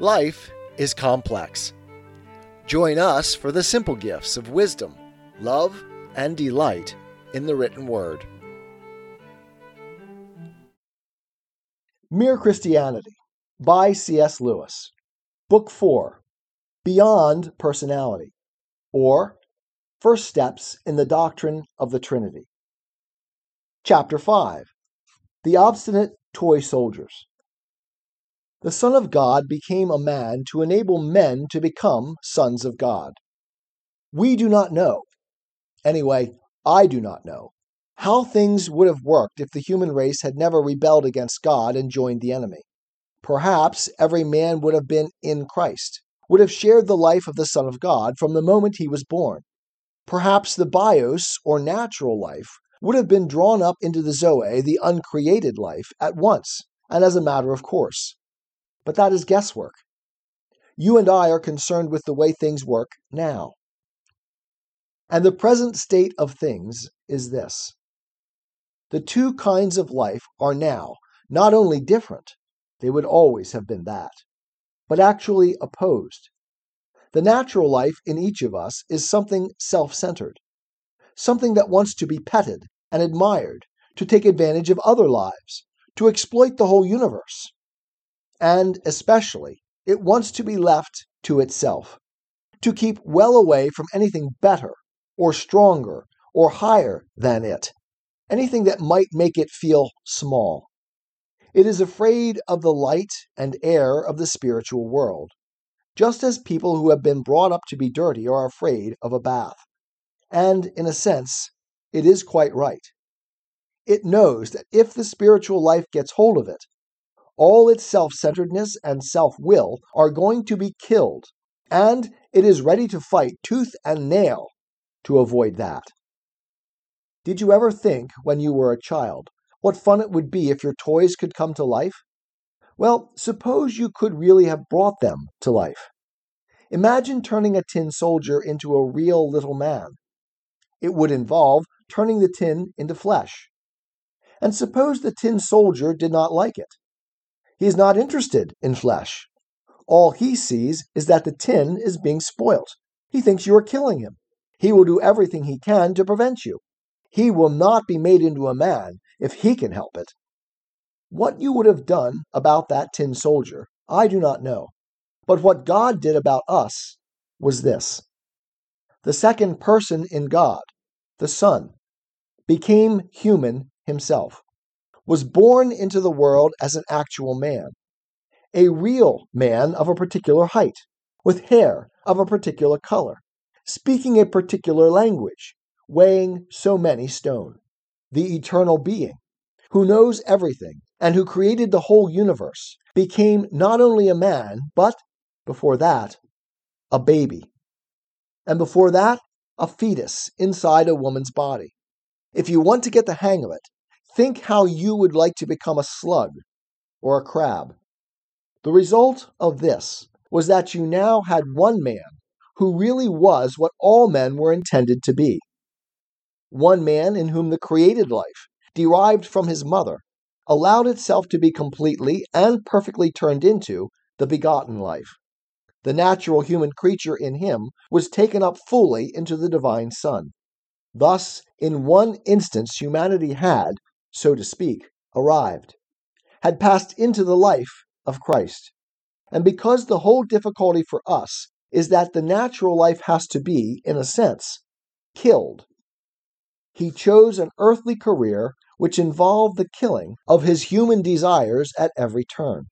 Life is complex. Join us for the simple gifts of wisdom, love, and delight in the written word. Mere Christianity by C.S. Lewis. Book 4 Beyond Personality, or First Steps in the Doctrine of the Trinity. Chapter 5 The Obstinate Toy Soldiers. The Son of God became a man to enable men to become sons of God. We do not know, anyway, I do not know, how things would have worked if the human race had never rebelled against God and joined the enemy. Perhaps every man would have been in Christ, would have shared the life of the Son of God from the moment he was born. Perhaps the bios, or natural life, would have been drawn up into the Zoe, the uncreated life, at once, and as a matter of course. But that is guesswork. You and I are concerned with the way things work now. And the present state of things is this the two kinds of life are now not only different, they would always have been that, but actually opposed. The natural life in each of us is something self centered, something that wants to be petted and admired, to take advantage of other lives, to exploit the whole universe and especially, it wants to be left to itself, to keep well away from anything better or stronger or higher than it, anything that might make it feel small. It is afraid of the light and air of the spiritual world, just as people who have been brought up to be dirty are afraid of a bath. And, in a sense, it is quite right. It knows that if the spiritual life gets hold of it, all its self centeredness and self will are going to be killed, and it is ready to fight tooth and nail to avoid that. Did you ever think, when you were a child, what fun it would be if your toys could come to life? Well, suppose you could really have brought them to life. Imagine turning a tin soldier into a real little man. It would involve turning the tin into flesh. And suppose the tin soldier did not like it. He is not interested in flesh. All he sees is that the tin is being spoilt. He thinks you are killing him. He will do everything he can to prevent you. He will not be made into a man if he can help it. What you would have done about that tin soldier, I do not know. But what God did about us was this the second person in God, the Son, became human himself was born into the world as an actual man, a real man of a particular height, with hair of a particular color, speaking a particular language, weighing so many stone, the eternal being, who knows everything and who created the whole universe, became not only a man, but, before that, a baby. And before that, a fetus inside a woman's body. If you want to get the hang of it, Think how you would like to become a slug or a crab. The result of this was that you now had one man who really was what all men were intended to be. One man in whom the created life, derived from his mother, allowed itself to be completely and perfectly turned into the begotten life. The natural human creature in him was taken up fully into the divine Son. Thus, in one instance, humanity had, so to speak, arrived, had passed into the life of Christ. And because the whole difficulty for us is that the natural life has to be, in a sense, killed, he chose an earthly career which involved the killing of his human desires at every turn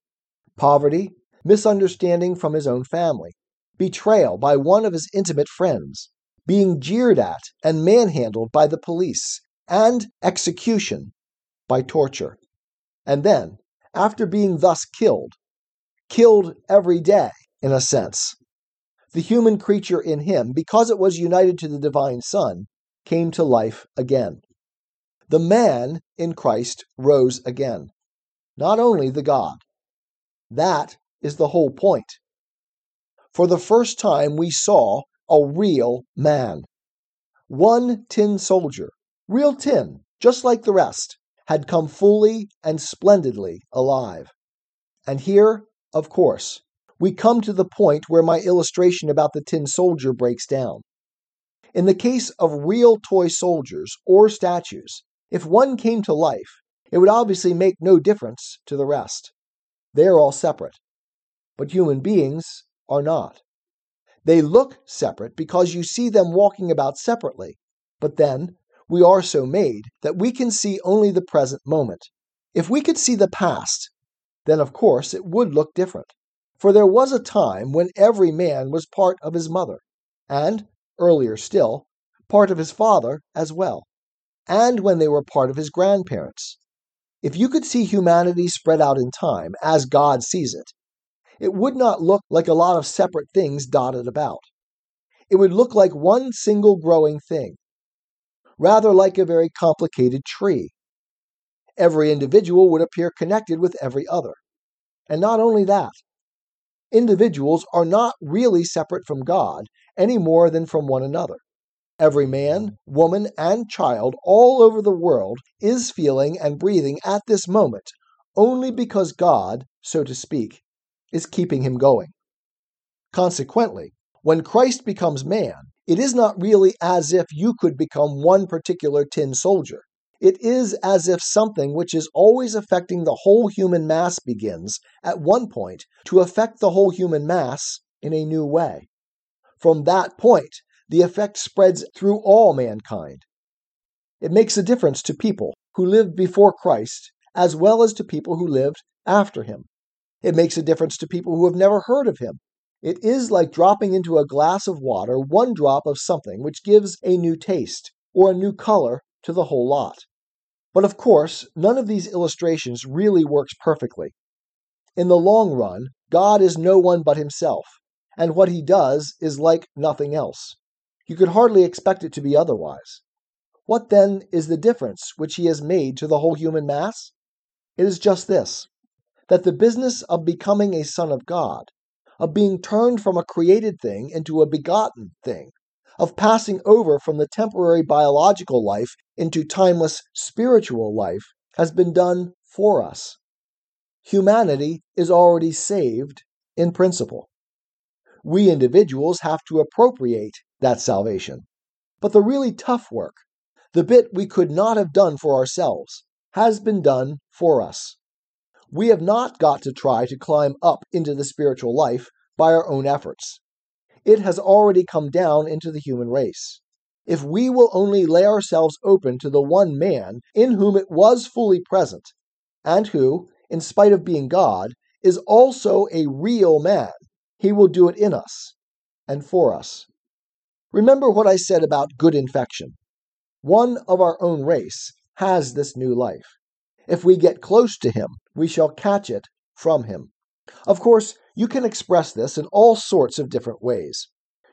poverty, misunderstanding from his own family, betrayal by one of his intimate friends, being jeered at and manhandled by the police, and execution by torture. And then, after being thus killed, killed every day, in a sense, the human creature in him, because it was united to the divine Son, came to life again. The man in Christ rose again, not only the God. That is the whole point. For the first time, we saw a real man. One tin soldier, real tin, just like the rest, had come fully and splendidly alive. And here, of course, we come to the point where my illustration about the tin soldier breaks down. In the case of real toy soldiers or statues, if one came to life, it would obviously make no difference to the rest. They are all separate. But human beings are not. They look separate because you see them walking about separately. But then, we are so made that we can see only the present moment. If we could see the past, then of course it would look different. For there was a time when every man was part of his mother, and, earlier still, part of his father as well, and when they were part of his grandparents. If you could see humanity spread out in time as God sees it, it would not look like a lot of separate things dotted about. It would look like one single growing thing, rather like a very complicated tree. Every individual would appear connected with every other. And not only that, individuals are not really separate from God any more than from one another. Every man, woman, and child all over the world is feeling and breathing at this moment only because God, so to speak, is keeping him going. Consequently, when Christ becomes man, it is not really as if you could become one particular tin soldier. It is as if something which is always affecting the whole human mass begins, at one point, to affect the whole human mass in a new way. From that point, the effect spreads through all mankind. It makes a difference to people who lived before Christ as well as to people who lived after him. It makes a difference to people who have never heard of him. It is like dropping into a glass of water one drop of something which gives a new taste or a new color to the whole lot. But of course, none of these illustrations really works perfectly. In the long run, God is no one but himself, and what he does is like nothing else. You could hardly expect it to be otherwise. What then is the difference which he has made to the whole human mass? It is just this that the business of becoming a son of God, of being turned from a created thing into a begotten thing, of passing over from the temporary biological life into timeless spiritual life, has been done for us. Humanity is already saved in principle. We individuals have to appropriate that salvation. But the really tough work, the bit we could not have done for ourselves, has been done for us. We have not got to try to climb up into the spiritual life by our own efforts. It has already come down into the human race. If we will only lay ourselves open to the one man in whom it was fully present, and who, in spite of being God, is also a real man, he will do it in us and for us. Remember what I said about good infection. One of our own race has this new life. If we get close to him, we shall catch it from him. Of course, you can express this in all sorts of different ways.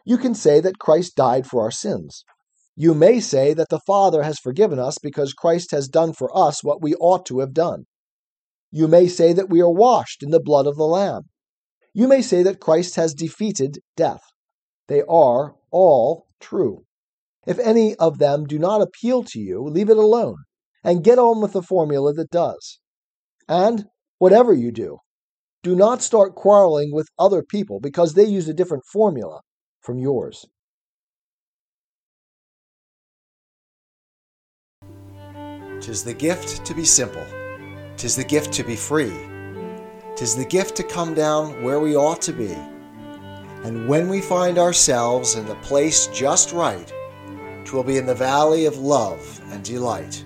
You can say that Christ died for our sins. You may say that the Father has forgiven us because Christ has done for us what we ought to have done. You may say that we are washed in the blood of the Lamb. You may say that Christ has defeated death. They are all true. If any of them do not appeal to you, leave it alone and get on with the formula that does. And whatever you do, do not start quarreling with other people because they use a different formula from yours. Tis the gift to be simple, tis the gift to be free, tis the gift to come down where we ought to be and when we find ourselves in the place just right, twill be in the valley of love and delight.